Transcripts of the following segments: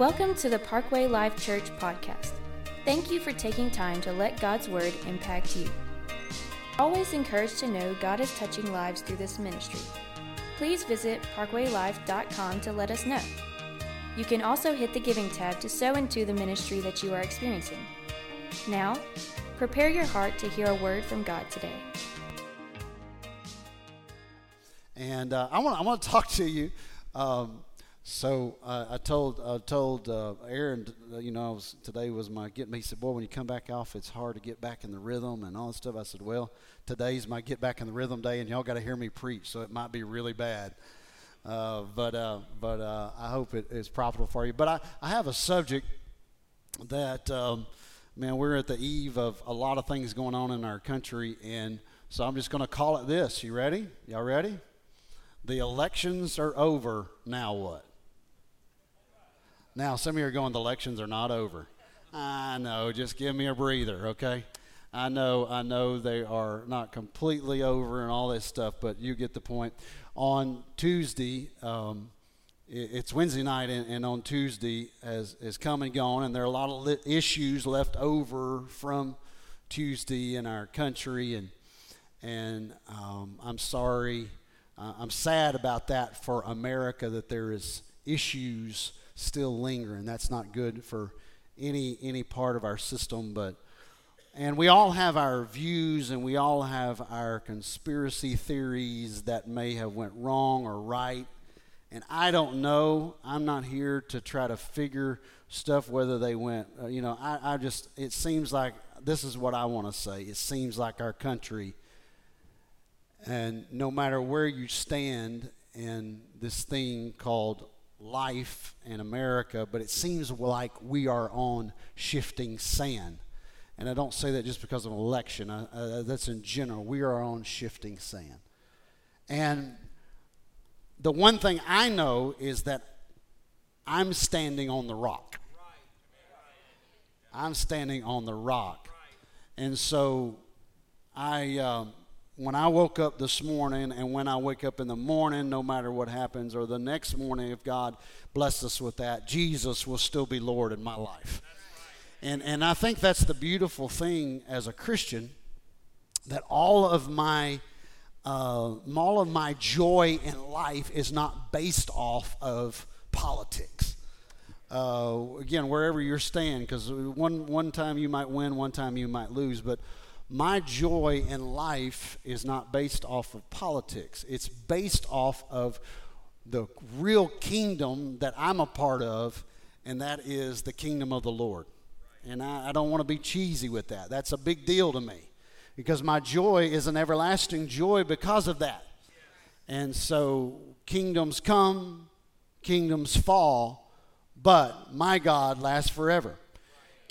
Welcome to the Parkway Life Church podcast. Thank you for taking time to let God's Word impact you. Always encouraged to know God is touching lives through this ministry. Please visit parkwaylife.com to let us know. You can also hit the giving tab to sow into the ministry that you are experiencing. Now, prepare your heart to hear a word from God today. And uh, I want to talk to you. Um, so uh, I told I told uh, Aaron, uh, you know, was, today was my get me. He said, "Boy, when you come back off, it's hard to get back in the rhythm and all that stuff." I said, "Well, today's my get back in the rhythm day, and y'all got to hear me preach, so it might be really bad." Uh, but uh, but uh, I hope it is profitable for you. But I, I have a subject that um, man, we're at the eve of a lot of things going on in our country, and so I'm just going to call it this. You ready? Y'all ready? The elections are over. Now what? Now, some of you are going, the elections are not over. I know, just give me a breather, okay? I know, I know they are not completely over and all this stuff, but you get the point. On Tuesday, um, it's Wednesday night, and, and, on Tuesday has, has come and gone, and there are a lot of issues left over from Tuesday in our country, and and um, I'm sorry, uh, I'm sad about that for America that there is issues still lingering. That's not good for any any part of our system, but and we all have our views and we all have our conspiracy theories that may have went wrong or right. And I don't know. I'm not here to try to figure stuff whether they went. Uh, you know, I, I just it seems like this is what I want to say. It seems like our country, and no matter where you stand in this thing called life in America, but it seems like we are on shifting sand. And I don't say that just because of an election, uh, that's in general. We are on shifting sand. And the one thing I know is that I'm standing on the rock. I'm standing on the rock. And so I. Um, when I woke up this morning and when I wake up in the morning, no matter what happens, or the next morning, if God bless us with that, Jesus will still be Lord in my life. And, and I think that's the beautiful thing as a Christian that all of my uh, all of my joy in life is not based off of politics. Uh, again, wherever you're staying, because one one time you might win, one time you might lose, but my joy in life is not based off of politics. It's based off of the real kingdom that I'm a part of, and that is the kingdom of the Lord. And I, I don't want to be cheesy with that. That's a big deal to me because my joy is an everlasting joy because of that. And so kingdoms come, kingdoms fall, but my God lasts forever.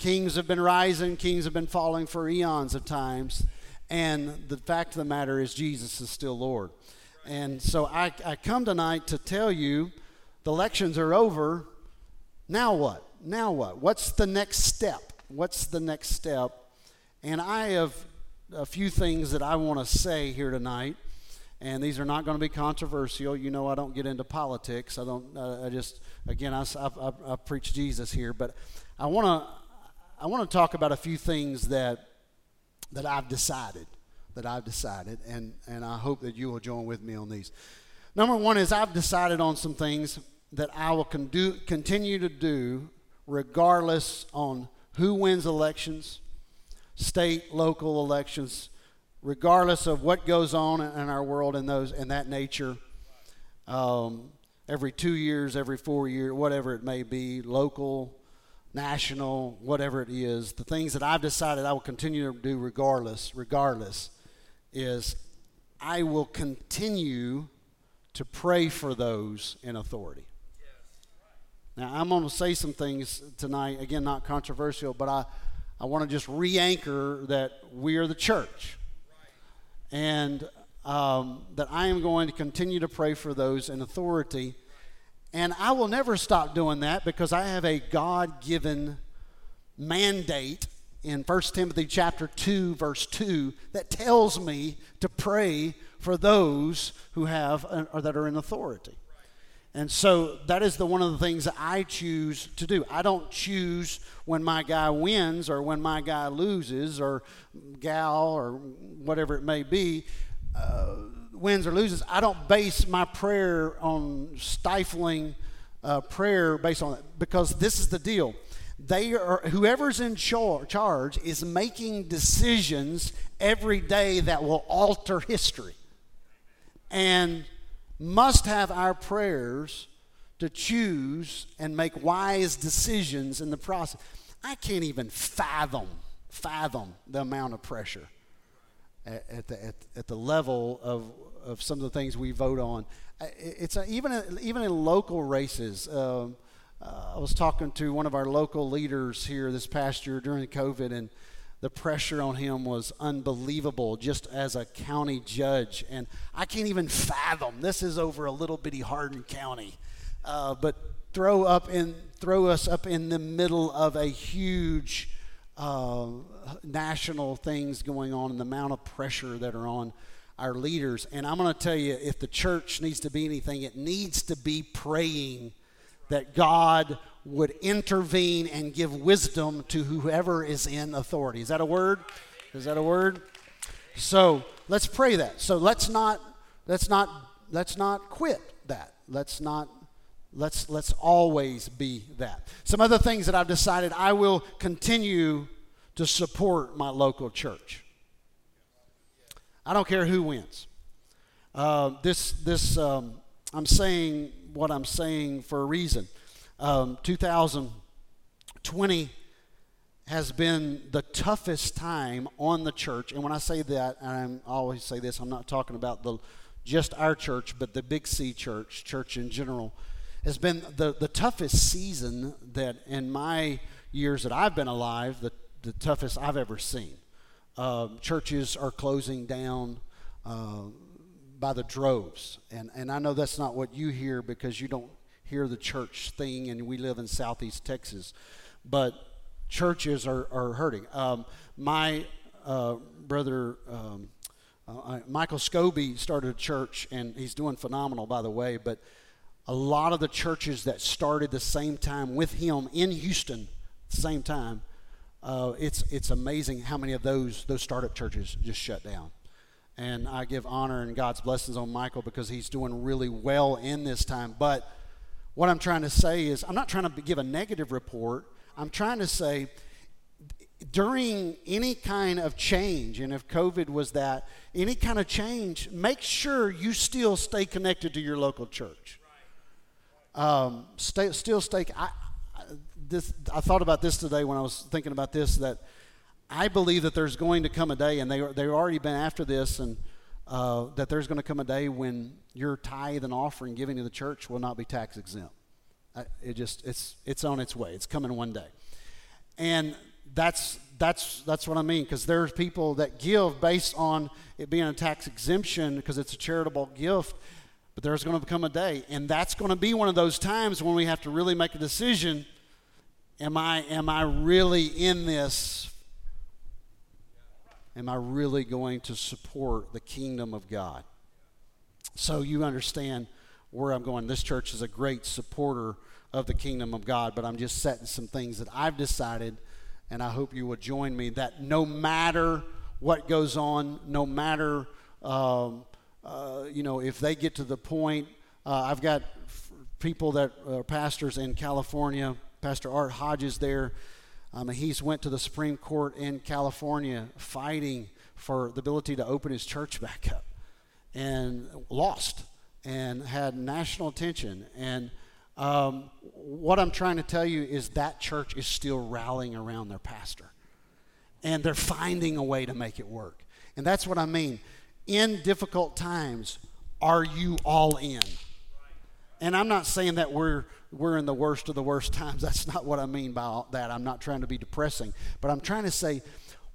Kings have been rising, kings have been falling for eons of times. And the fact of the matter is, Jesus is still Lord. And so I, I come tonight to tell you the elections are over. Now what? Now what? What's the next step? What's the next step? And I have a few things that I want to say here tonight. And these are not going to be controversial. You know, I don't get into politics. I don't, uh, I just, again, I, I, I preach Jesus here. But I want to I want to talk about a few things that that I've decided that I've decided, and and I hope that you will join with me on these. Number one is I've decided on some things that I will con- do, continue to do regardless on who wins elections, state, local elections, regardless of what goes on in our world in those in that nature. Um, every two years, every four years, whatever it may be, local, national, whatever it is, the things that I've decided I will continue to do regardless, regardless, is I will continue to pray for those in authority. Now, I'm going to say some things tonight, again, not controversial, but I, I want to just re anchor that we are the church. And um, that I am going to continue to pray for those in authority and I will never stop doing that because I have a God given mandate in 1 Timothy chapter 2 verse 2 that tells me to pray for those who have uh, or that are in authority. And so that is the one of the things I choose to do. I don't choose when my guy wins or when my guy loses or gal or whatever it may be uh, wins or loses. I don't base my prayer on stifling uh, prayer based on it because this is the deal. They are whoever's in char- charge is making decisions every day that will alter history. And must have our prayers to choose and make wise decisions in the process. I can't even fathom, fathom the amount of pressure at, at the, at, at, the level of, of some of the things we vote on. It's a, even, even in local races. Um, uh, I was talking to one of our local leaders here this past year during COVID, and the pressure on him was unbelievable just as a county judge. And I can't even fathom this is over a little bitty Hardin County. Uh, but throw up in throw us up in the middle of a huge uh, national things going on and the amount of pressure that are on our leaders. And I'm going to tell you, if the church needs to be anything, it needs to be praying that God would intervene and give wisdom to whoever is in authority. Is that a word? Is that a word? So let's pray that. So let's not let's not let's not quit that. Let's not let's let's always be that. Some other things that I've decided I will continue to support my local church. I don't care who wins. Uh, this this um, I'm saying what I'm saying for a reason. Um, 2020 has been the toughest time on the church. And when I say that, and I always say this, I'm not talking about the just our church, but the Big C church, church in general, has been the, the toughest season that in my years that I've been alive, the, the toughest I've ever seen. Um, churches are closing down uh, by the droves. And, and I know that's not what you hear because you don't hear the church thing, and we live in southeast Texas. But churches are, are hurting. Um, my uh, brother, um, uh, Michael Scobie, started a church, and he's doing phenomenal, by the way. But a lot of the churches that started the same time with him in Houston, the same time, uh, it's it's amazing how many of those those startup churches just shut down. And I give honor and God's blessings on Michael because he's doing really well in this time. But what I'm trying to say is, I'm not trying to give a negative report. I'm trying to say, during any kind of change, and if COVID was that, any kind of change, make sure you still stay connected to your local church. Um, stay, still stay. I, this, I thought about this today when I was thinking about this that I believe that there's going to come a day, and they, they've already been after this, and uh, that there's going to come a day when your tithe and offering giving to the church will not be tax exempt. it just it's it's on its way. It's coming one day, and that's that's that's what I mean because there's people that give based on it being a tax exemption because it's a charitable gift. But there's going to come a day, and that's going to be one of those times when we have to really make a decision. Am I am I really in this am I really going to support the kingdom of God? So you understand where I'm going. This church is a great supporter of the kingdom of God, but I'm just setting some things that I've decided, and I hope you will join me, that no matter what goes on, no matter, um, uh, you know, if they get to the point, uh, I've got f- people that are pastors in California, Pastor Art Hodges there, um, he's went to the Supreme Court in California fighting for the ability to open his church back up and lost and had national attention. And um, what I'm trying to tell you is that church is still rallying around their pastor. And they're finding a way to make it work. And that's what I mean. In difficult times, are you all in? And I'm not saying that we're we're in the worst of the worst times. That's not what I mean by that. I'm not trying to be depressing, but I'm trying to say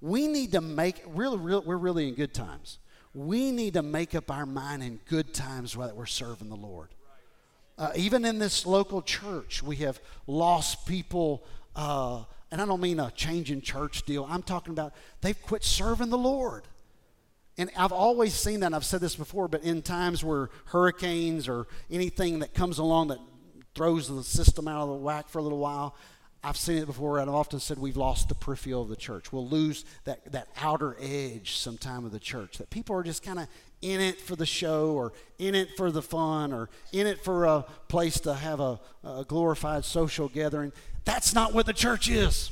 we need to make really, really we're really in good times. We need to make up our mind in good times that we're serving the Lord. Uh, even in this local church, we have lost people, uh, and I don't mean a change in church deal. I'm talking about they've quit serving the Lord. And I've always seen that. I've said this before, but in times where hurricanes or anything that comes along that throws the system out of the whack for a little while, I've seen it before, and I've often said we've lost the peripheral of the church. We'll lose that, that outer edge sometime of the church. That people are just kind of in it for the show, or in it for the fun, or in it for a place to have a, a glorified social gathering. That's not what the church is.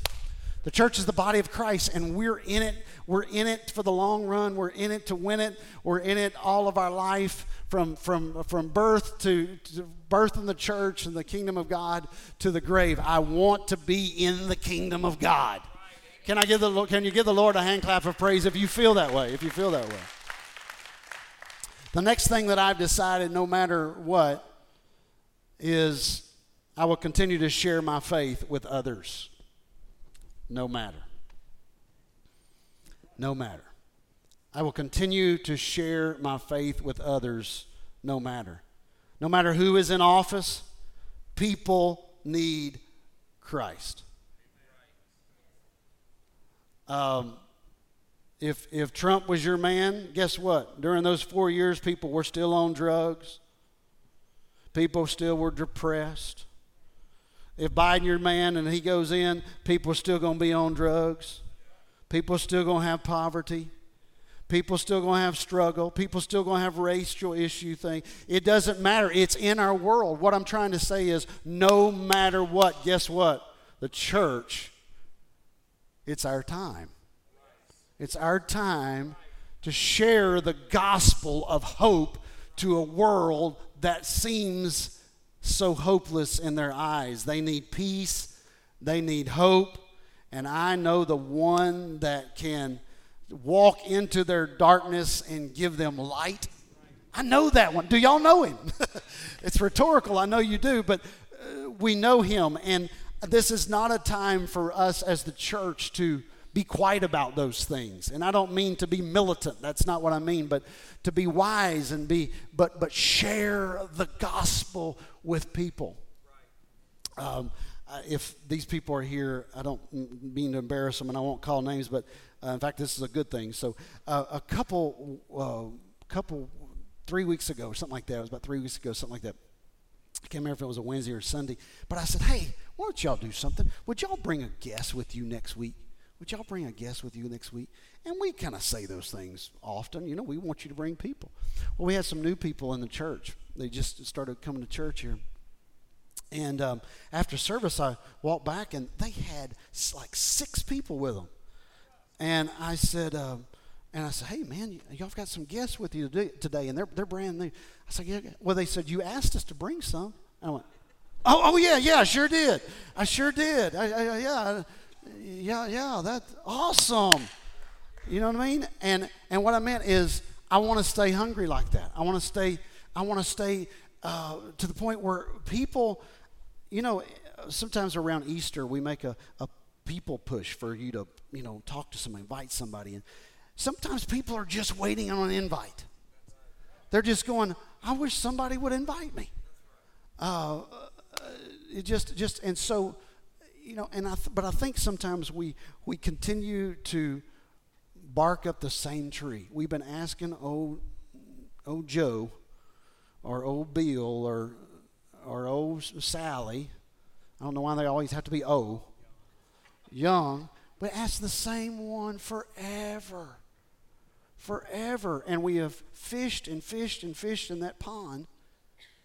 The church is the body of Christ, and we're in it. We're in it for the long run. We're in it to win it. We're in it all of our life, from from from birth to, to birth in the church and the kingdom of God to the grave. I want to be in the kingdom of God. Can I give the Can you give the Lord a hand clap of praise if you feel that way? If you feel that way. The next thing that I've decided, no matter what, is I will continue to share my faith with others no matter. No matter. I will continue to share my faith with others no matter. No matter who is in office, people need Christ. Um, if, if Trump was your man, guess what? During those four years, people were still on drugs. People still were depressed. If Biden your man and he goes in, people are still going to be on drugs. People are still going to have poverty. People are still going to have struggle. People are still going to have racial issue thing. It doesn't matter. It's in our world. What I'm trying to say is no matter what, guess what? The church, it's our time. It's our time to share the gospel of hope to a world that seems so hopeless in their eyes. They need peace, they need hope, and I know the one that can walk into their darkness and give them light. I know that one. Do y'all know him? it's rhetorical, I know you do, but uh, we know him. And this is not a time for us as the church to be quiet about those things. And I don't mean to be militant. That's not what I mean, but to be wise and be but but share the gospel with people. Um, if these people are here, I don't mean to embarrass them, and I won't call names, but uh, in fact, this is a good thing. So, uh, a couple, uh, couple, three weeks ago, or something like that. It was about three weeks ago, something like that. I can't remember if it was a Wednesday or Sunday, but I said, "Hey, why don't y'all do something? Would y'all bring a guest with you next week? Would y'all bring a guest with you next week?" And we kind of say those things often. You know, we want you to bring people. Well, we had some new people in the church. They just started coming to church here. And um, after service, I walked back and they had like six people with them. And I said, um, and I said, hey, man, y'all got some guests with you today, and they're, they're brand new. I said, yeah. Well, they said, you asked us to bring some. And I went, oh, oh yeah, yeah, I sure did. I sure did. I, I, yeah, yeah, yeah, that's awesome. You know what I mean? And and what I meant is I want to stay hungry like that. I want to stay. I want to stay uh, to the point where people, you know, sometimes around Easter we make a, a people push for you to you know talk to somebody, invite somebody, and sometimes people are just waiting on an invite. They're just going, I wish somebody would invite me. Uh, it just just and so you know and I th- but I think sometimes we we continue to bark up the same tree. We've been asking old, old Joe or old Bill or, or old Sally. I don't know why they always have to be O. Young. But ask the same one forever. Forever. And we have fished and fished and fished in that pond.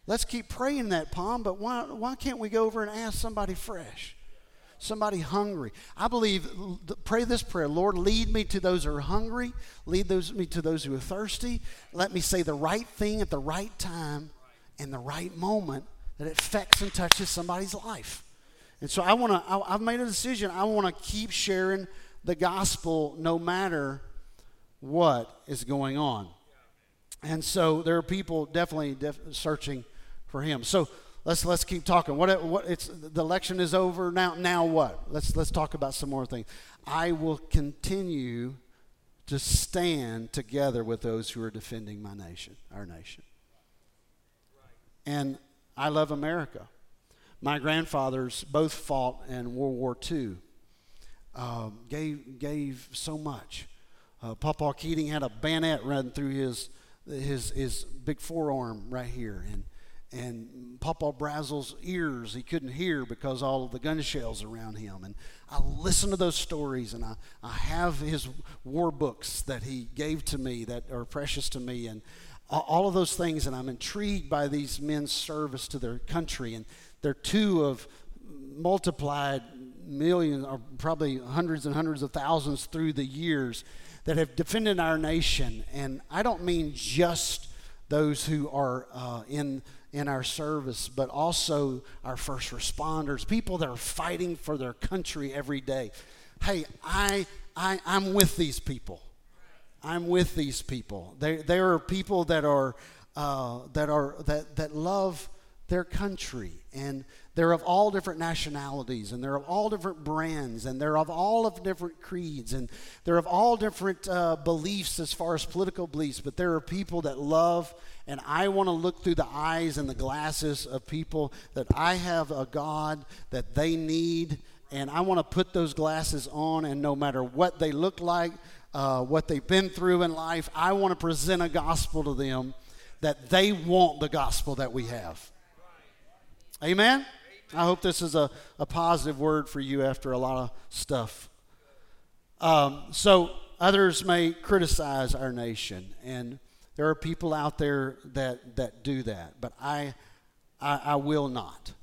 Let's keep praying that pond, but why, why can't we go over and ask somebody fresh? Somebody hungry. I believe, pray this prayer Lord, lead me to those who are hungry, lead those, me to those who are thirsty. Let me say the right thing at the right time and the right moment that affects and touches somebody's life. And so I want to, I've made a decision. I want to keep sharing the gospel no matter what is going on. And so there are people definitely def- searching for him. So let's let's keep talking. What what it's the election is over now. Now what? Let's let's talk about some more things. I will continue to stand together with those who are defending my nation, our nation. And I love America. My grandfathers both fought in World War II. Um, gave gave so much. Uh, Papa Keating had a bayonet run through his, his, his big forearm right here. And, and Papa Brazel's ears, he couldn't hear because all of the gun shells around him. And I listen to those stories, and I, I have his war books that he gave to me that are precious to me. And all of those things, and I'm intrigued by these men's service to their country. And they're two of multiplied millions, or probably hundreds and hundreds of thousands through the years that have defended our nation. And I don't mean just those who are uh, in in our service, but also our first responders, people that are fighting for their country every day. Hey, I, I I'm with these people. I'm with these people. There are people that are uh, that are that that love their country, and they're of all different nationalities, and they're of all different brands, and they're of all of different creeds, and they're of all different uh, beliefs as far as political beliefs. But there are people that love, and I want to look through the eyes and the glasses of people that I have a God that they need, and I want to put those glasses on, and no matter what they look like uh, what they've been through in life. I want to present a gospel to them that they want the gospel that we have. Amen? I hope this is a, a positive word for you after a lot of stuff. Um, so, others may criticize our nation, and there are people out there that, that do that, but I, I, I will not.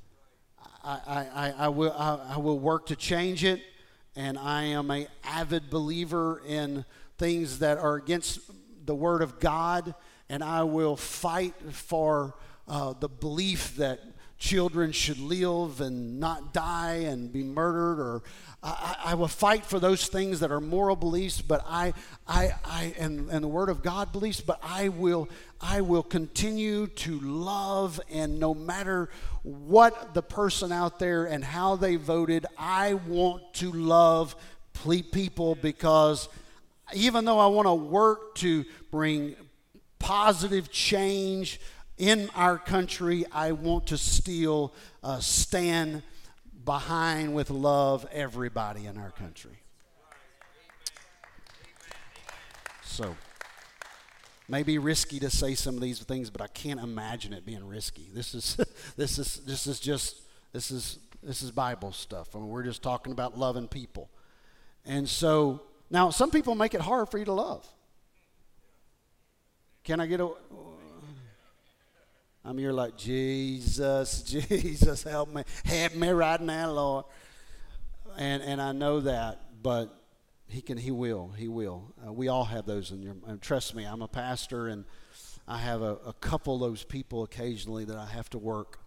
I, I, I, will, I, I will work to change it and I am a avid believer in things that are against the Word of God, and I will fight for uh, the belief that children should live and not die and be murdered or I, I, will fight for those things that are moral beliefs but i i, I and, and the word of god beliefs but i will i will continue to love and no matter what the person out there and how they voted i want to love people because even though i want to work to bring positive change in our country, I want to still uh, stand behind with love everybody in our country. So, maybe risky to say some of these things, but I can't imagine it being risky. This is this is this is just this is this is Bible stuff. I mean, we're just talking about loving people, and so now some people make it hard for you to love. Can I get a I'm here like, Jesus, Jesus, help me. Help me right now, Lord. And, and I know that, but he can, he will, he will. Uh, we all have those in your, and trust me, I'm a pastor and I have a, a couple of those people occasionally that I have to work.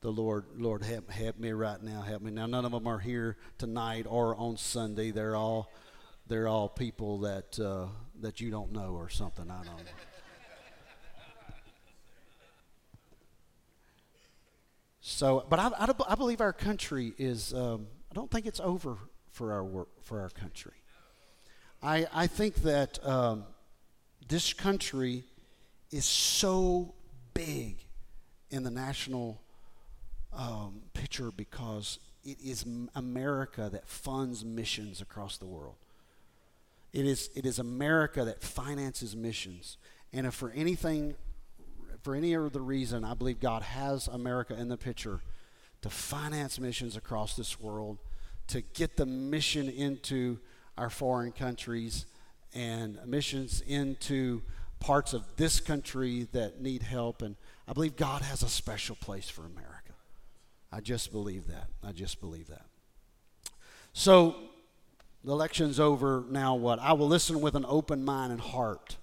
The Lord, Lord, help, help me right now, help me. Now, none of them are here tonight or on Sunday. They're all, they're all people that, uh, that you don't know or something. I don't know. So, but I, I, I believe our country is, um, I don't think it's over for our work, for our country. I, I think that um, this country is so big in the national um, picture because it is America that funds missions across the world. It is, it is America that finances missions. And if for anything for any other reason, I believe God has America in the picture to finance missions across this world, to get the mission into our foreign countries and missions into parts of this country that need help. And I believe God has a special place for America. I just believe that. I just believe that. So the election's over. Now what? I will listen with an open mind and heart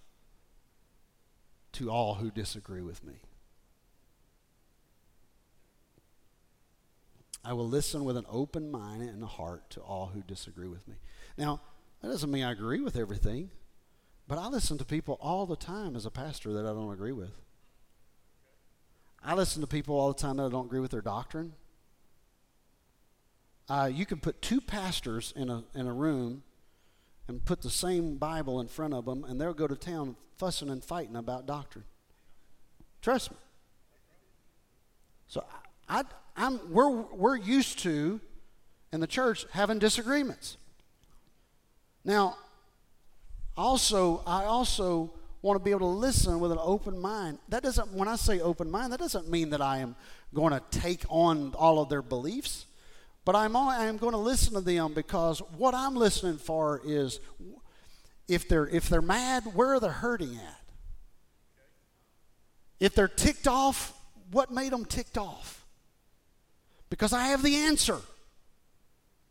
to all who disagree with me. I will listen with an open mind and a heart to all who disagree with me. Now, that doesn't mean I agree with everything, but I listen to people all the time as a pastor that I don't agree with. I listen to people all the time that I don't agree with their doctrine. Uh, you can put two pastors in a, in a room and put the same Bible in front of them, and they'll go to town fussing and fighting about doctrine. Trust me. So I, am we're, we're used to, in the church, having disagreements. Now, also, I also want to be able to listen with an open mind. That doesn't, when I say open mind, that doesn't mean that I am going to take on all of their beliefs, but I'm, I am going to listen to them because what I'm listening for is if they're, if they're mad, where are they hurting at? If they're ticked off, what made them ticked off? Because I have the answer.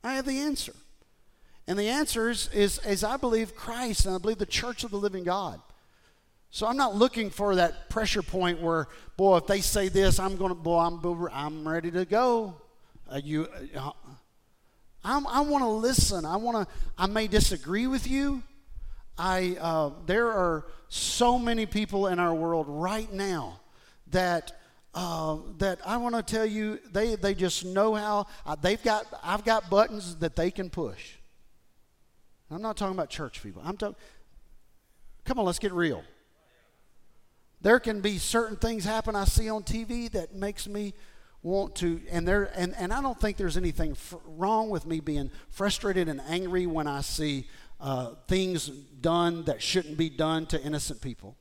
I have the answer. And the answer is, is, is I believe Christ and I believe the church of the living God. So I'm not looking for that pressure point where, boy, if they say this, I'm going to, boy, I'm, I'm ready to go. Uh, you, uh, I'm, i want to listen. I want to, I may disagree with you. I, uh, there are so many people in our world right now that uh, that I want to tell you they, they just know how uh, they've got I've got buttons that they can push. I'm not talking about church people. I'm talking. Come on, let's get real. There can be certain things happen I see on TV that makes me want to and there and, and I don't think there's anything wrong with me being frustrated and angry when I see uh, things done that shouldn't be done to innocent people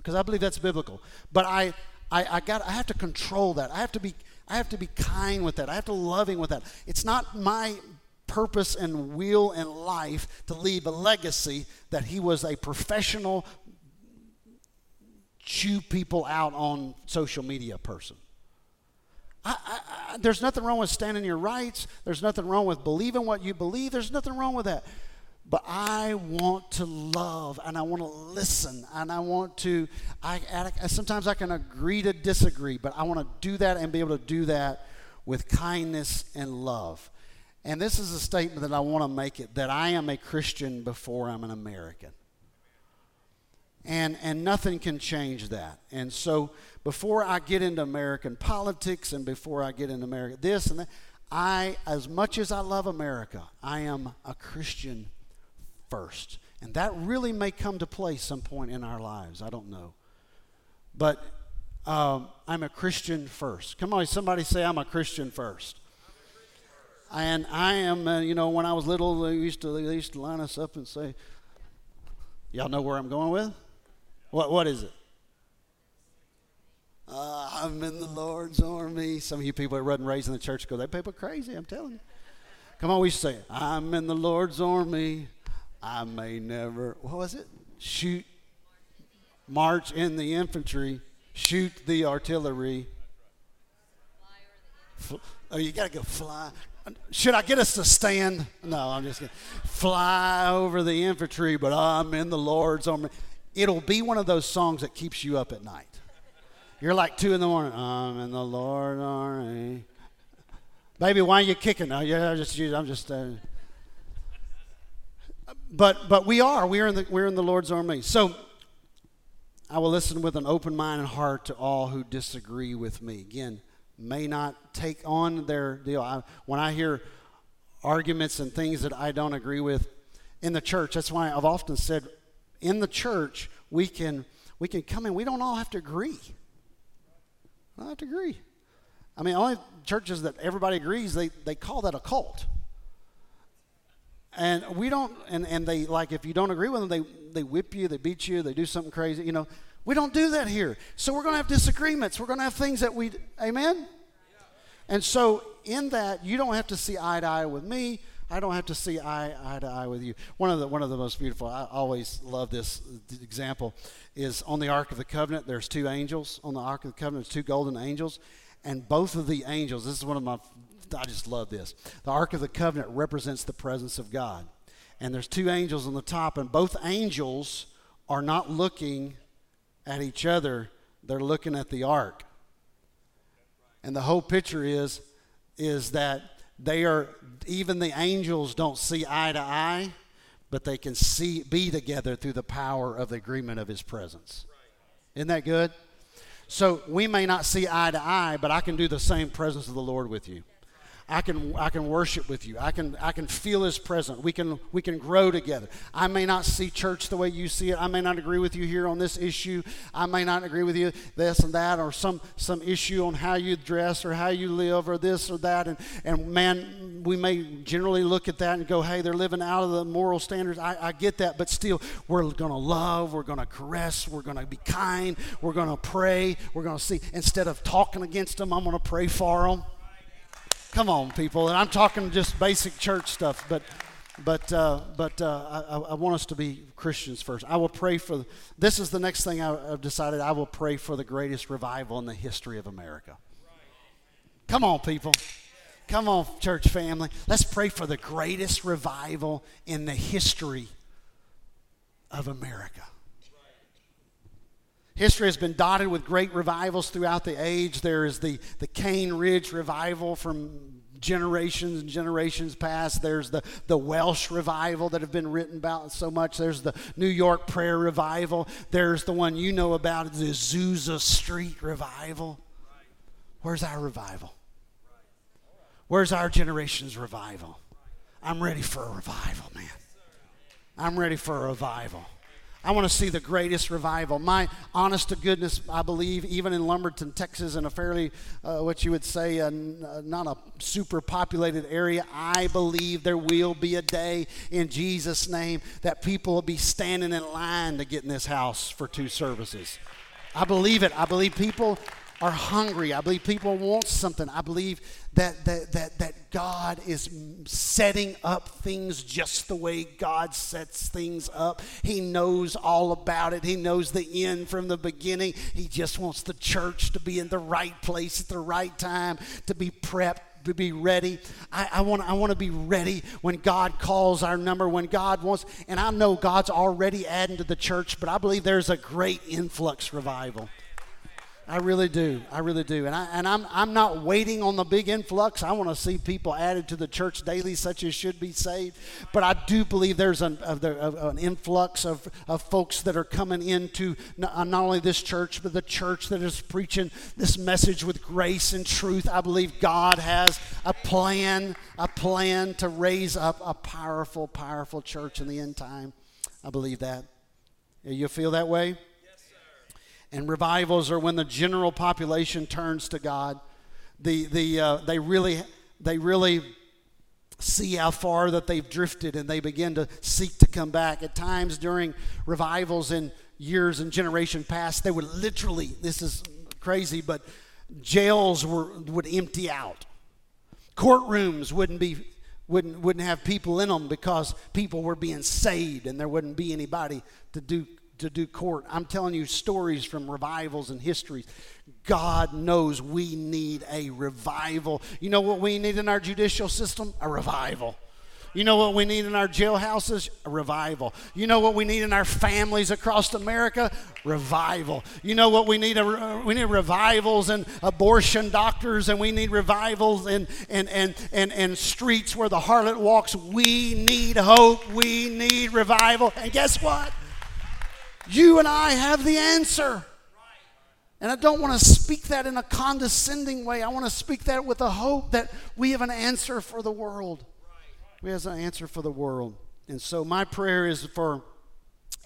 because I believe that's biblical. But I, I, I got, I have to control that. I have to be, I have to be kind with that. I have to loving with that. It's not my purpose and will in life to leave a legacy that he was a professional chew people out on social media person. I, I, there's nothing wrong with standing your rights. There's nothing wrong with believing what you believe. There's nothing wrong with that. But I want to love and I want to listen and I want to, I, I, sometimes I can agree to disagree, but I want to do that and be able to do that with kindness and love. And this is a statement that I want to make it that I am a Christian before I'm an American. And, and nothing can change that. And so before I get into American politics and before I get into America, this and that, I, as much as I love America, I am a Christian first. And that really may come to play some point in our lives. I don't know. But um, I'm a Christian first. Come on, somebody say, I'm a Christian first. And I am, uh, you know, when I was little, they used to they used to line us up and say, "Y'all know where I'm going with? What what is it? Uh, I'm in the Lord's army. Some of you people that run raised in the church go, "That people crazy." I'm telling you. Come on, we say. I'm in the Lord's army. I may never. What was it? Shoot, march in the infantry, shoot the artillery. Oh, you got to go fly. Should I get us to stand? No, I'm just to fly over the infantry, but I'm in the Lord's army. It'll be one of those songs that keeps you up at night. You're like two in the morning. I'm in the Lord's army. Baby, why are you kicking? No, yeah, I'm just, I'm just. Uh, but but we are. We are in the we're in the Lord's army. So I will listen with an open mind and heart to all who disagree with me. Again, may not take on their deal. I, when I hear arguments and things that I don't agree with in the church, that's why I've often said in the church we can we can come in. We don't all have to agree. I have to agree. I mean, only churches that everybody agrees they, they call that a cult. And we don't, and, and they, like, if you don't agree with them, they, they whip you, they beat you, they do something crazy, you know. We don't do that here. So we're going to have disagreements. We're going to have things that we, amen? And so in that, you don't have to see eye to eye with me. I don't have to see eye, eye to eye with you. One of the one of the most beautiful. I always love this example. Is on the Ark of the Covenant. There's two angels on the Ark of the Covenant. There's two golden angels, and both of the angels. This is one of my I just love this. The Ark of the Covenant represents the presence of God. And there's two angels on the top, and both angels are not looking at each other, they're looking at the ark. And the whole picture is, is that they are, even the angels don't see eye to eye, but they can see, be together through the power of the agreement of his presence. Isn't that good? So we may not see eye to eye, but I can do the same presence of the Lord with you. I can I can worship with you. I can I can feel his presence. We can we can grow together. I may not see church the way you see it. I may not agree with you here on this issue. I may not agree with you this and that or some some issue on how you dress or how you live or this or that and and man we may generally look at that and go, hey, they're living out of the moral standards. I, I get that, but still, we're going to love, we're going to caress, we're going to be kind, we're going to pray, we're going to see. Instead of talking against them, I'm going to pray for them. Come on, people. And I'm talking just basic church stuff, but but uh, but uh, I, I, want us to be Christians first. I will pray for. This is the next thing I, have decided. I will pray for the greatest revival in the history of America. Come on, people. Come on, church family. Let's pray for the greatest revival in the history of America. History has been dotted with great revivals throughout the age. There is the, the Cane Ridge revival from generations and generations past. There's the, the Welsh revival that have been written about so much. There's the New York prayer revival. There's the one you know about, the Azusa Street revival. Where's our revival? Where's our generation's revival? I'm ready for a revival, man. I'm ready for a revival. I want to see the greatest revival. My honest to goodness, I believe, even in Lumberton, Texas, in a fairly, uh, what you would say, uh, not a super populated area, I believe there will be a day in Jesus' name that people will be standing in line to get in this house for two services. I believe it. I believe people are hungry. I believe people want something. I believe that, that, that, that God is setting up things just the way God sets things up. He knows all about it, He knows the end from the beginning. He just wants the church to be in the right place at the right time, to be prepped to be ready. I, I, want, I want to be ready when God calls our number, when God wants, and I know God's already adding to the church, but I believe there's a great influx revival. I really do. I really do. And, I, and I'm, I'm not waiting on the big influx. I want to see people added to the church daily, such as should be saved. But I do believe there's an, an influx of, of folks that are coming into not, uh, not only this church, but the church that is preaching this message with grace and truth. I believe God has a plan, a plan to raise up a powerful, powerful church in the end time. I believe that. You feel that way? And revivals are when the general population turns to God. The, the, uh, they, really, they really see how far that they've drifted and they begin to seek to come back. At times during revivals in years and generation past, they would literally, this is crazy, but jails were, would empty out. Courtrooms wouldn't be wouldn't wouldn't have people in them because people were being saved and there wouldn't be anybody to do to do court. I'm telling you stories from revivals and histories. God knows we need a revival. You know what we need in our judicial system? A revival. You know what we need in our jailhouses? A revival. You know what we need in our families across America? Revival. You know what we need? A, we need revivals and abortion doctors, and we need revivals in, in, in, in, in streets where the harlot walks. We need hope. We need revival. And guess what? You and I have the answer. And I don't want to speak that in a condescending way. I want to speak that with a hope that we have an answer for the world. We have an answer for the world. And so my prayer is for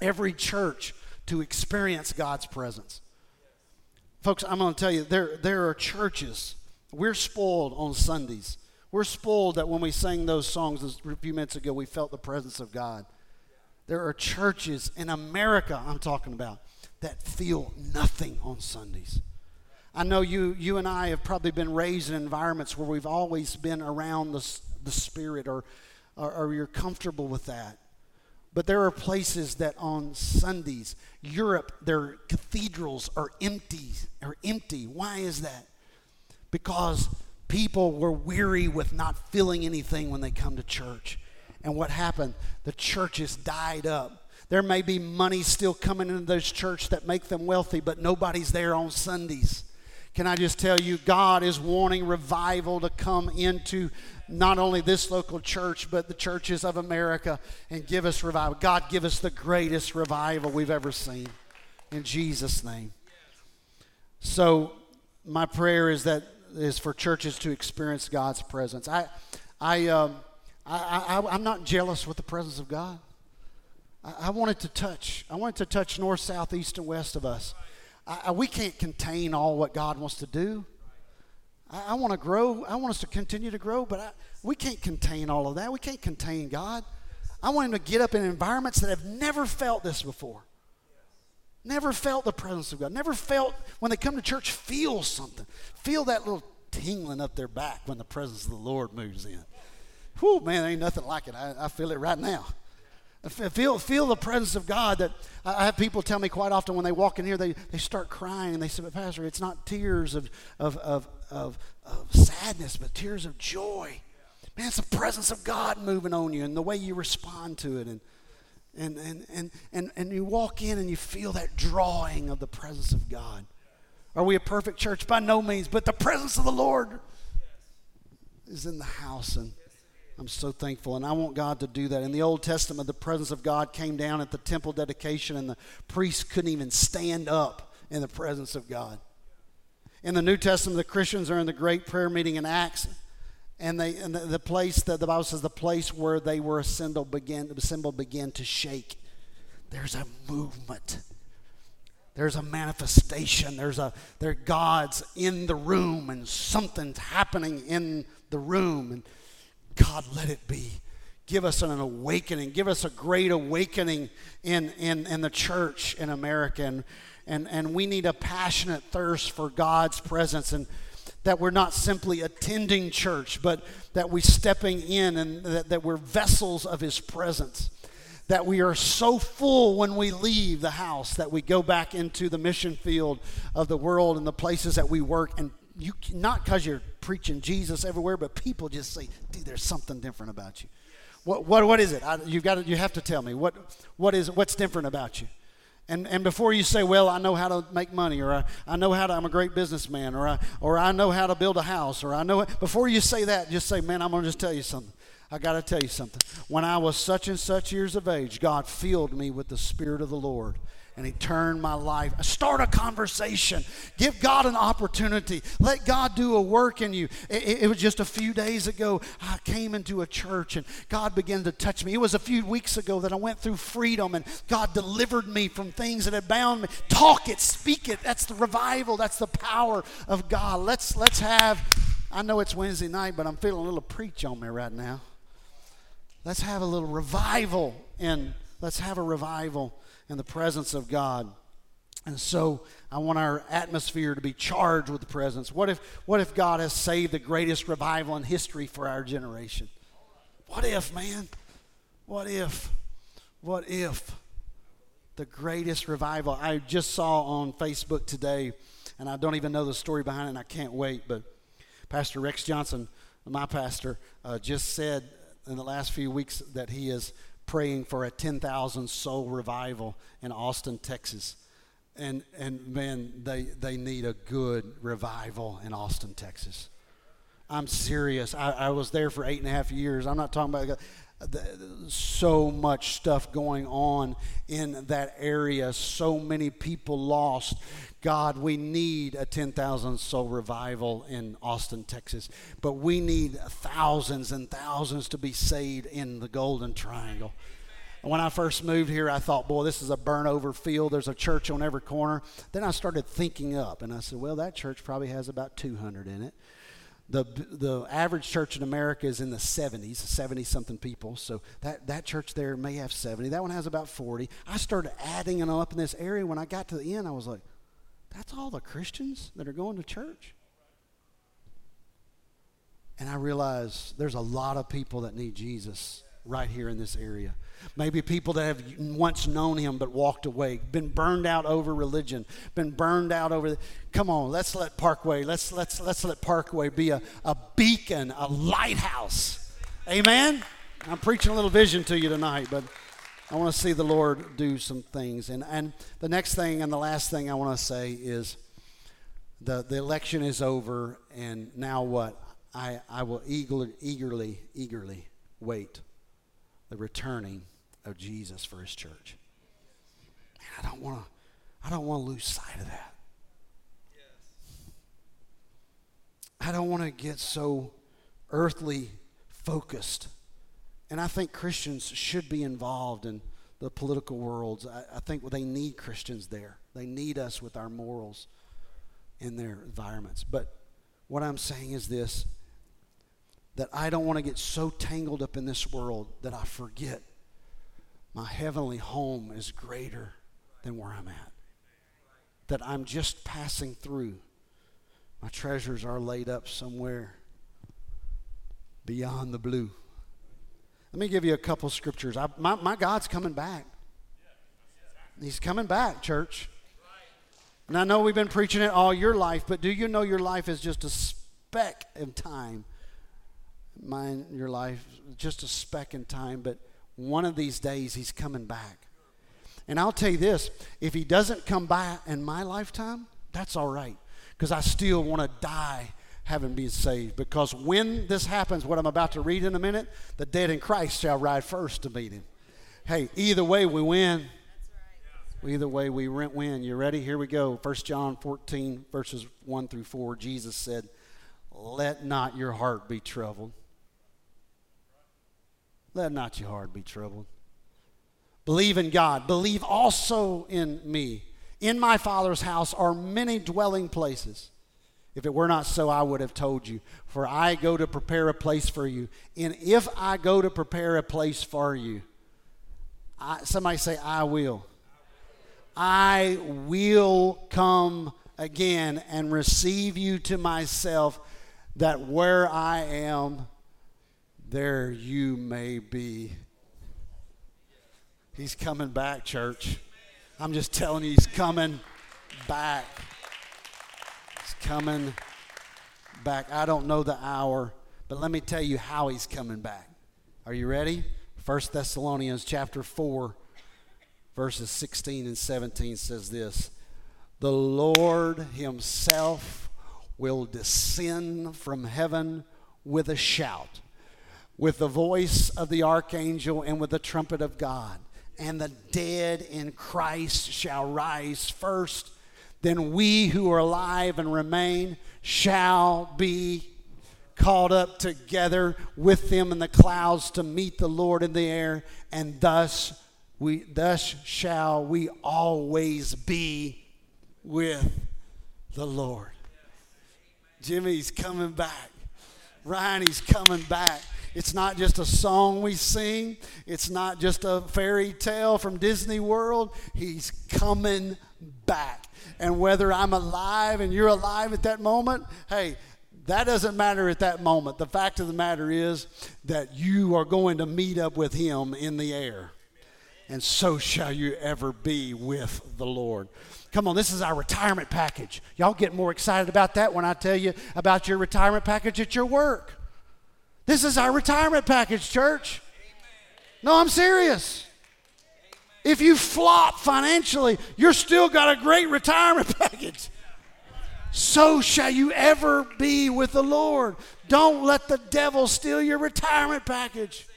every church to experience God's presence. Folks, I'm going to tell you, there, there are churches. We're spoiled on Sundays. We're spoiled that when we sang those songs a few minutes ago, we felt the presence of God. There are churches in America, I'm talking about, that feel nothing on Sundays. I know you, you and I have probably been raised in environments where we've always been around the, the Spirit or, or, or you're comfortable with that. But there are places that on Sundays, Europe, their cathedrals are empty, are empty. Why is that? Because people were weary with not feeling anything when they come to church. And what happened? The churches died up. There may be money still coming into those churches that make them wealthy, but nobody's there on Sundays. Can I just tell you, God is wanting revival to come into not only this local church, but the churches of America and give us revival. God, give us the greatest revival we've ever seen. In Jesus' name. So, my prayer is that is for churches to experience God's presence. I, I, um, I, I, am not jealous with the presence of God. I, I wanted to touch. I wanted to touch north, south, east, and west of us. I, I, we can't contain all what God wants to do. I, want to grow. I want us to continue to grow, but we can't contain all of that. We can't contain God. I want Him to get up in environments that have never felt this before. Never felt the presence of God. Never felt, when they come to church, feel something. Feel that little tingling up their back when the presence of the Lord moves in. Whew, man, there ain't nothing like it. I, I feel it right now. Feel, feel the presence of God that I have people tell me quite often when they walk in here, they, they start crying and they say, but Pastor, it's not tears of, of, of, of, of sadness, but tears of joy. Man, it's the presence of God moving on you and the way you respond to it. And, and, and, and, and, and you walk in and you feel that drawing of the presence of God. Are we a perfect church? By no means, but the presence of the Lord is in the house. And I'm so thankful. And I want God to do that. In the Old Testament, the presence of God came down at the temple dedication, and the priests couldn't even stand up in the presence of God. In the New Testament, the Christians are in the great prayer meeting in Acts. And, they, and the, the place that the Bible says, the place where they were assembled began, assembled began to shake. There's a movement. There's a manifestation. There's a there God's in the room and something's happening in the room. And God, let it be. Give us an awakening. Give us a great awakening in, in, in the church in America. And, and, and we need a passionate thirst for God's presence and that we're not simply attending church, but that we're stepping in and that, that we're vessels of His presence. That we are so full when we leave the house that we go back into the mission field of the world and the places that we work and you not because you're preaching Jesus everywhere, but people just say, "Dude, there's something different about you." What what what is it? I, you've got to, you have to tell me what what is what's different about you. And, and before you say, well, I know how to make money, or I, I know how to, I'm a great businessman, or I, or I know how to build a house, or I know, before you say that, just say, man, I'm going to just tell you something. I got to tell you something. When I was such and such years of age, God filled me with the Spirit of the Lord and he turned my life. Start a conversation. Give God an opportunity. Let God do a work in you. It, it, was just a few days ago, I came into a church and God began to touch me. It was a few weeks ago that I went through freedom and God delivered me from things that had bound me. Talk it, speak it. That's the revival. That's the power of God. Let's let's have. I know it's Wednesday night, but I'm feeling a little preach on me right now. Let's have a little revival and let's have a revival in the presence of God. And so I want our atmosphere to be charged with the presence. What if, what if God has saved the greatest revival in history for our generation? What if, man? What if? What if? The greatest revival. I just saw on Facebook today, and I don't even know the story behind it, and I can't wait, but Pastor Rex Johnson, my pastor, uh, just said in the last few weeks that he is praying for a 10,000 soul revival in Austin, Texas. And, and man, they, they need a good revival in Austin, Texas. I'm serious. I, I was there for eight and a half years. I'm not talking about so much stuff going on in that area, so many people lost. God, we need a 10,000 soul revival in Austin, Texas, but we need thousands and thousands to be saved in the Golden Triangle. When I first moved here, I thought, boy, this is a burn over field. There's a church on every corner. Then I started thinking up, and I said, well, that church probably has about 200 in it. The, the average church in America is in the 70s, 70 something people. So that, that church there may have 70. That one has about 40. I started adding them up in this area. When I got to the end, I was like, that's all the Christians that are going to church? And I realized there's a lot of people that need Jesus right here in this area. Maybe people that have once known him but walked away, been burned out over religion, been burned out over. Come on, let's let Parkway, let's let's let's let Parkway be a, a beacon, a lighthouse. Amen. I'm preaching a little vision to you tonight, but I want to see the Lord do some things. And and the next thing and the last thing I want to say is the the election is over, and now what? I I will eagerly eagerly eagerly wait the returning of Jesus for his church. Man, I don't want to I don't want to lose sight of that. I don't want to get so earthly focused. And I think Christians should be involved in the political worlds. I, I think they need Christians there. They need us with our morals in their environments. But what I'm saying is this that I don't want to get so tangled up in this world that I forget my heavenly home is greater than where I'm at. That I'm just passing through. My treasures are laid up somewhere beyond the blue. Let me give you a couple scriptures. I, my, my God's coming back. He's coming back, church. And I know we've been preaching it all your life, but do you know your life is just a speck of time? Mine, your life, just a speck in time, but one of these days he's coming back. And I'll tell you this if he doesn't come back in my lifetime, that's all right, because I still want to die having been saved. Because when this happens, what I'm about to read in a minute, the dead in Christ shall ride first to meet him. Hey, either way, we win. Either way, we win. You ready? Here we go. 1 John 14, verses 1 through 4. Jesus said, Let not your heart be troubled. Let not your heart be troubled. Believe in God. Believe also in me. In my Father's house are many dwelling places. If it were not so, I would have told you. For I go to prepare a place for you. And if I go to prepare a place for you, I, somebody say, I will. I will come again and receive you to myself, that where I am, there you may be. He's coming back, church. I'm just telling you, he's coming back. He's coming back. I don't know the hour, but let me tell you how he's coming back. Are you ready? 1 Thessalonians chapter 4 verses 16 and 17 says this The Lord Himself will descend from heaven with a shout, with the voice of the archangel, and with the trumpet of God. And the dead in Christ shall rise first. Then we who are alive and remain shall be caught up together with them in the clouds to meet the Lord in the air, and thus we thus shall we always be with the Lord. Jimmy's coming back. Ryan, he's coming back. It's not just a song we sing. It's not just a fairy tale from Disney World. He's coming back. And whether I'm alive and you're alive at that moment, hey, that doesn't matter at that moment. The fact of the matter is that you are going to meet up with him in the air and so shall you ever be with the Lord. Come on, this is our retirement package. Y'all get more excited about that when I tell you about your retirement package at your work. This is our retirement package, church. No, I'm serious. If you flop financially, you're still got a great retirement package. So shall you ever be with the Lord. Don't let the devil steal your retirement package.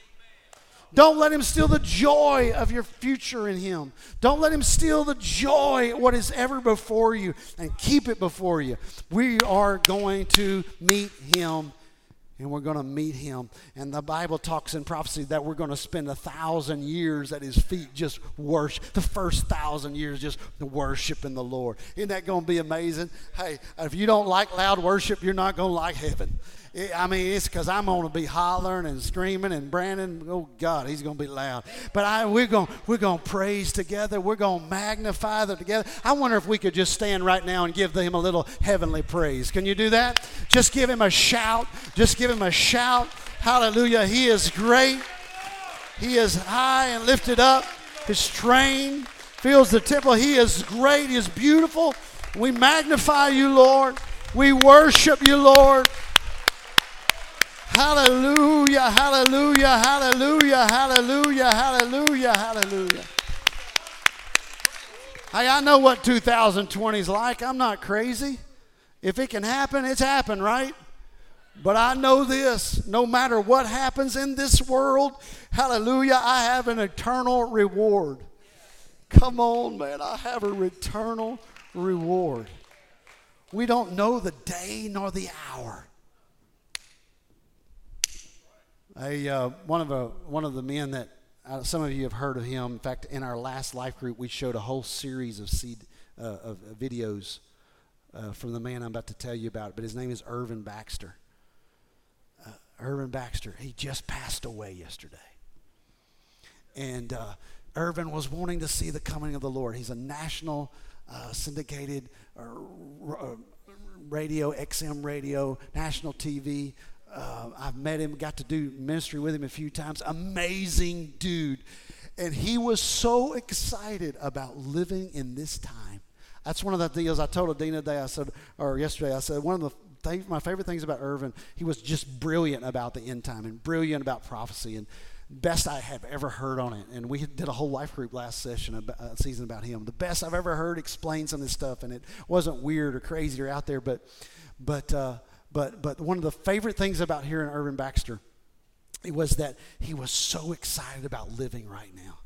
Don't let him steal the joy of your future in him. Don't let him steal the joy, what is ever before you, and keep it before you. We are going to meet him and we're going to meet him. And the Bible talks in prophecy that we're going to spend a thousand years at his feet just worship, the first thousand years just worshiping the Lord. Isn't that going to be amazing? Hey, if you don't like loud worship, you're not going to like heaven. I mean, it's because I'm going to be hollering and screaming, and Brandon, oh God, he's going to be loud. But I, we're going we're to praise together. We're going to magnify them together. I wonder if we could just stand right now and give him a little heavenly praise. Can you do that? Just give him a shout. Just give him a shout. Hallelujah. He is great. He is high and lifted up. His train fills the temple. He is great. He is beautiful. We magnify you, Lord. We worship you, Lord. Hallelujah, hallelujah, hallelujah, hallelujah, hallelujah, hallelujah. Hey, I know what 2020 is like. I'm not crazy. If it can happen, it's happened, right? But I know this no matter what happens in this world, hallelujah, I have an eternal reward. Come on, man, I have an eternal reward. We don't know the day nor the hour. A, uh, one, of a, one of the men that uh, some of you have heard of him. In fact, in our last life group, we showed a whole series of, seed, uh, of videos uh, from the man I'm about to tell you about. But his name is Irvin Baxter. Uh, Irvin Baxter, he just passed away yesterday. And uh, Irvin was wanting to see the coming of the Lord. He's a national syndicated radio, XM radio, national TV. Uh, I've met him, got to do ministry with him a few times. Amazing dude. And he was so excited about living in this time. That's one of the deals I told Adina today, I said, or yesterday, I said, one of the th- my favorite things about Irvin, he was just brilliant about the end time and brilliant about prophecy. And best I have ever heard on it. And we did a whole life group last session, about, uh, season about him. The best I've ever heard explain some of this stuff, and it wasn't weird or crazy or out there, but, but, uh, but, but one of the favorite things about hearing Irvin Baxter it was that he was so excited about living right now.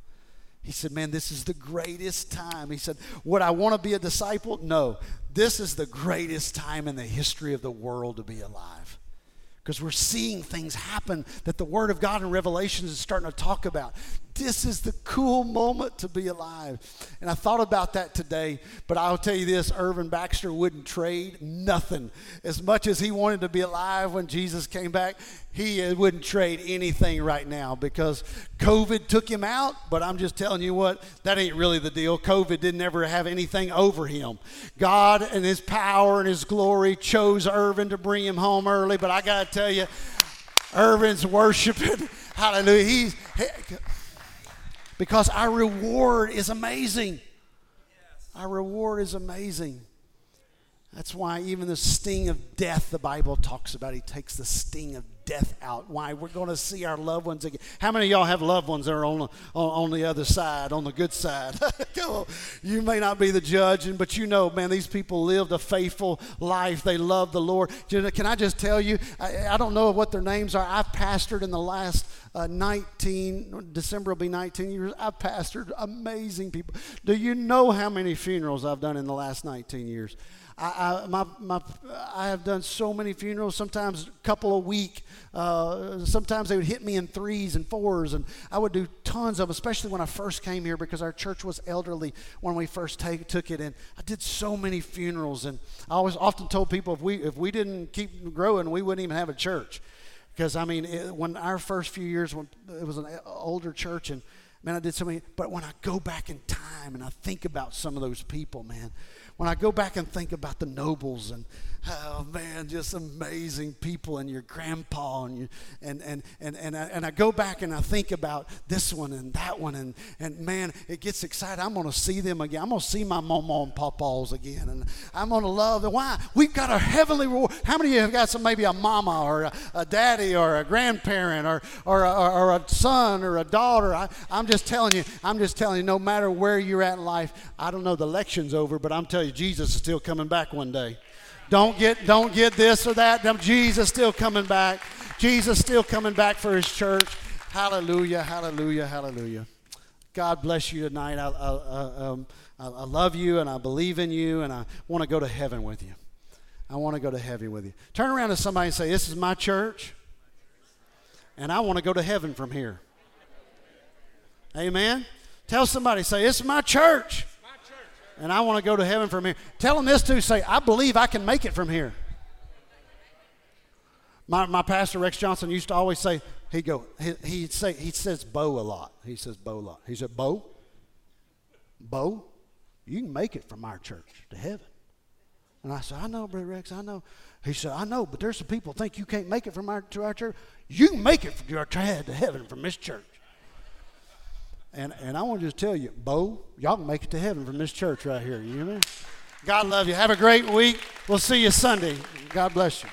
He said, Man, this is the greatest time. He said, Would I want to be a disciple? No. This is the greatest time in the history of the world to be alive because we're seeing things happen that the Word of God in Revelations is starting to talk about. This is the cool moment to be alive. And I thought about that today, but I'll tell you this Irvin Baxter wouldn't trade nothing. As much as he wanted to be alive when Jesus came back, he uh, wouldn't trade anything right now because COVID took him out. But I'm just telling you what, that ain't really the deal. COVID didn't ever have anything over him. God and his power and his glory chose Irvin to bring him home early. But I got to tell you, Irvin's worshiping. Hallelujah. He's. He, because our reward is amazing. Our reward is amazing. That's why even the sting of death, the Bible talks about. He takes the sting of death out. Why? We're going to see our loved ones again. How many of y'all have loved ones that are on the, on, on the other side, on the good side? You may not be the judge, but you know, man, these people lived a faithful life. They loved the Lord. Can I just tell you, I, I don't know what their names are. I've pastored in the last uh, 19, December will be 19 years. I've pastored amazing people. Do you know how many funerals I've done in the last 19 years? I, I, my, my, I have done so many funerals, sometimes a couple a week. Uh, sometimes they would hit me in threes and fours, and I would do tons of, especially when I first came here because our church was elderly when we first take, took it. And I did so many funerals, and I always often told people if we if we didn't keep growing, we wouldn't even have a church. Because I mean, it, when our first few years, when it was an older church, and man, I did so many. But when I go back in time and I think about some of those people, man, when I go back and think about the nobles and oh man, just amazing people and your grandpa and you, and, and, and, and, I, and I go back and I think about this one and that one and, and man, it gets excited. I'm going to see them again. I'm going to see my mama and papas again and I'm going to love them. Why? We've got a heavenly reward. How many of you have got some, maybe a mama or a, a daddy or a grandparent or, or, a, or a son or a daughter? I, I'm just telling you, I'm just telling you, no matter where you're at in life, I don't know the election's over, but I'm telling you, Jesus is still coming back one day. Don't get, don't get this or that. Jesus still coming back. Jesus still coming back for his church. Hallelujah, hallelujah, hallelujah. God bless you tonight. I, I, um, I, I love you and I believe in you and I want to go to heaven with you. I want to go to heaven with you. Turn around to somebody and say, This is my church, and I want to go to heaven from here. Amen. Tell somebody, say, is my church, and I want to go to heaven from here. Tell them this too. Say, I believe I can make it from here. My, my pastor Rex Johnson used to always say, he go, he he say he says Bo a lot. He says Bo a lot. He said, Bo, Bo, you can make it from our church to heaven. And I said, I know, Brother Rex, I know. He said, I know, but there's some people think you can't make it from our to our church. You can make it from your to heaven from this church. And, and I want to just tell you, Bo, y'all can make it to heaven from this church right here. You know? Me God love you. Have a great week. We'll see you Sunday. God bless you.